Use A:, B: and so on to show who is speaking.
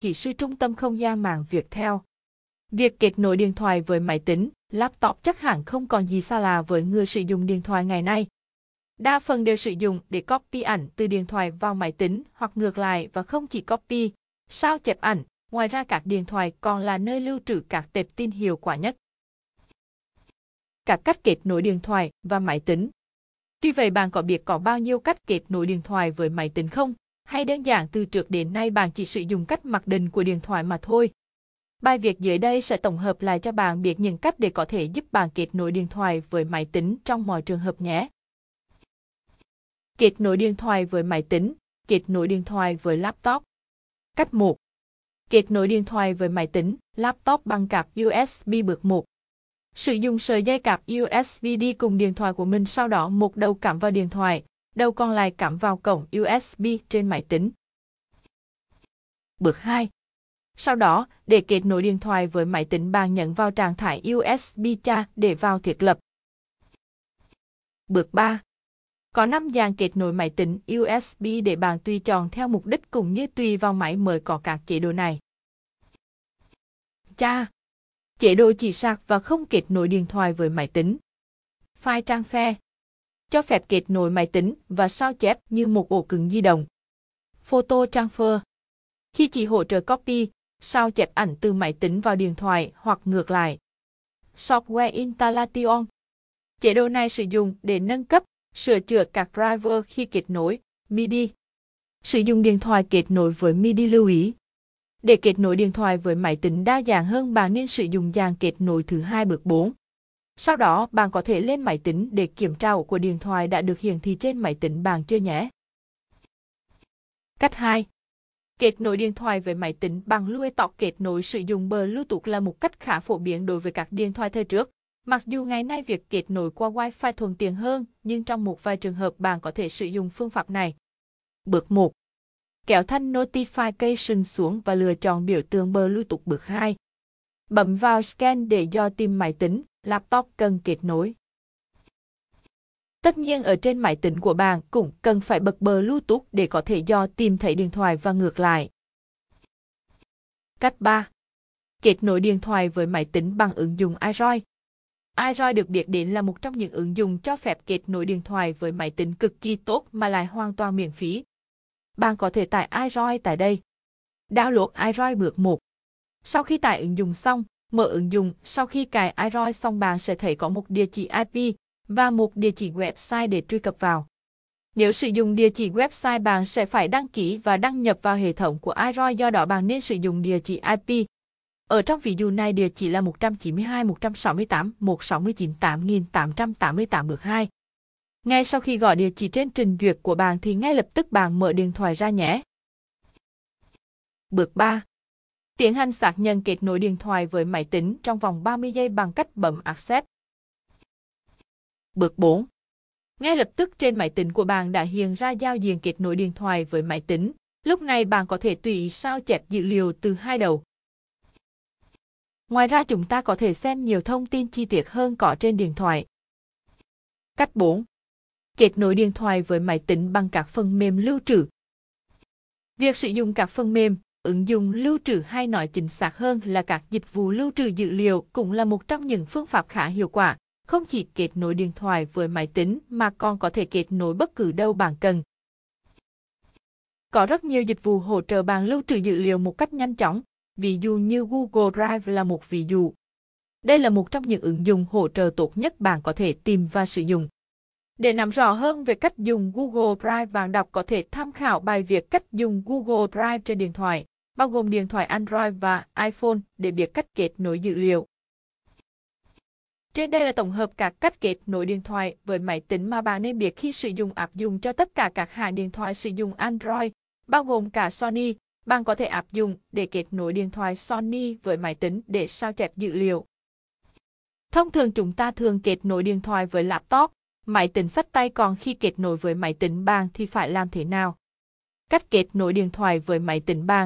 A: kỹ sư trung tâm không gian mạng theo Việc kết nối điện thoại với máy tính, laptop chắc hẳn không còn gì xa lạ với người sử dụng điện thoại ngày nay. Đa phần đều sử dụng để copy ảnh từ điện thoại vào máy tính hoặc ngược lại và không chỉ copy, sao chép ảnh, ngoài ra các điện thoại còn là nơi lưu trữ các tệp tin hiệu quả nhất. Các cách kết nối điện thoại và máy tính Tuy vậy bạn có biết có bao nhiêu cách kết nối điện thoại với máy tính không? Hay đơn giản từ trước đến nay bạn chỉ sử dụng cách mặc định của điện thoại mà thôi? Bài viết dưới đây sẽ tổng hợp lại cho bạn biết những cách để có thể giúp bạn kết nối điện thoại với máy tính trong mọi trường hợp nhé. Kết nối điện thoại với máy tính, kết nối điện thoại với laptop. Cách 1. Kết nối điện thoại với máy tính, laptop bằng cáp USB bước 1. Sử dụng sợi dây cáp USB đi cùng điện thoại của mình sau đó một đầu cắm vào điện thoại, đầu còn lại cắm vào cổng USB trên máy tính. Bước 2. Sau đó, để kết nối điện thoại với máy tính bạn nhấn vào trạng thái USB cha để vào thiết lập. Bước 3. Có 5 dạng kết nối máy tính USB để bạn tùy chọn theo mục đích cũng như tùy vào máy mới có các chế độ này. Cha Chế độ chỉ sạc và không kết nối điện thoại với máy tính. File trang phe cho phép kết nối máy tính và sao chép như một ổ cứng di động. Photo transfer Khi chỉ hỗ trợ copy, sao chép ảnh từ máy tính vào điện thoại hoặc ngược lại. Software installation Chế độ này sử dụng để nâng cấp, sửa chữa các driver khi kết nối, MIDI. Sử dụng điện thoại kết nối với MIDI lưu ý. Để kết nối điện thoại với máy tính đa dạng hơn bạn nên sử dụng dạng kết nối thứ hai bước 4. Sau đó, bạn có thể lên máy tính để kiểm tra ổ của điện thoại đã được hiển thị trên máy tính bạn chưa nhé. Cách 2. Kết nối điện thoại với máy tính bằng Bluetooth kết nối sử dụng Bluetooth là một cách khá phổ biến đối với các điện thoại thời trước. Mặc dù ngày nay việc kết nối qua Wi-Fi thuận tiện hơn, nhưng trong một vài trường hợp bạn có thể sử dụng phương pháp này. Bước 1. Kéo thanh Notification xuống và lựa chọn biểu tượng Bluetooth bước 2. Bấm vào Scan để do tìm máy tính, laptop cần kết nối. Tất nhiên ở trên máy tính của bạn cũng cần phải bật Bluetooth để có thể do tìm thấy điện thoại và ngược lại. Cách 3. Kết nối điện thoại với máy tính bằng ứng dụng iDroid. iDroid được biết đến là một trong những ứng dụng cho phép kết nối điện thoại với máy tính cực kỳ tốt mà lại hoàn toàn miễn phí. Bạn có thể tải iDroid tại đây. Download iDroid bước 1. Sau khi tải ứng dụng xong, mở ứng dụng, sau khi cài iDroid xong bạn sẽ thấy có một địa chỉ IP và một địa chỉ website để truy cập vào. Nếu sử dụng địa chỉ website bạn sẽ phải đăng ký và đăng nhập vào hệ thống của iDroid do đó bạn nên sử dụng địa chỉ IP. Ở trong ví dụ này địa chỉ là 192 168 169 8888 bước 2. Ngay sau khi gọi địa chỉ trên trình duyệt của bạn thì ngay lập tức bạn mở điện thoại ra nhé. Bước 3. Tiến hành xác nhận kết nối điện thoại với máy tính trong vòng 30 giây bằng cách bấm Accept. Bước 4. Ngay lập tức trên máy tính của bạn đã hiện ra giao diện kết nối điện thoại với máy tính. Lúc này bạn có thể tùy ý sao chép dữ liệu từ hai đầu. Ngoài ra chúng ta có thể xem nhiều thông tin chi tiết hơn có trên điện thoại. Cách 4. Kết nối điện thoại với máy tính bằng các phần mềm lưu trữ. Việc sử dụng các phần mềm, ứng dụng lưu trữ hay nói chính xác hơn là các dịch vụ lưu trữ dữ liệu cũng là một trong những phương pháp khá hiệu quả không chỉ kết nối điện thoại với máy tính mà còn có thể kết nối bất cứ đâu bạn cần. Có rất nhiều dịch vụ hỗ trợ bạn lưu trữ dữ liệu một cách nhanh chóng, ví dụ như Google Drive là một ví dụ. Đây là một trong những ứng dụng hỗ trợ tốt nhất bạn có thể tìm và sử dụng. Để nắm rõ hơn về cách dùng Google Drive, bạn đọc có thể tham khảo bài viết cách dùng Google Drive trên điện thoại, bao gồm điện thoại Android và iPhone để biết cách kết nối dữ liệu. Trên đây là tổng hợp các cách kết nối điện thoại với máy tính mà bạn nên biết khi sử dụng áp dụng cho tất cả các hãng điện thoại sử dụng Android, bao gồm cả Sony. Bạn có thể áp dụng để kết nối điện thoại Sony với máy tính để sao chép dữ liệu. Thông thường chúng ta thường kết nối điện thoại với laptop, máy tính sách tay còn khi kết nối với máy tính bàn thì phải làm thế nào? Cách kết nối điện thoại với máy tính bàn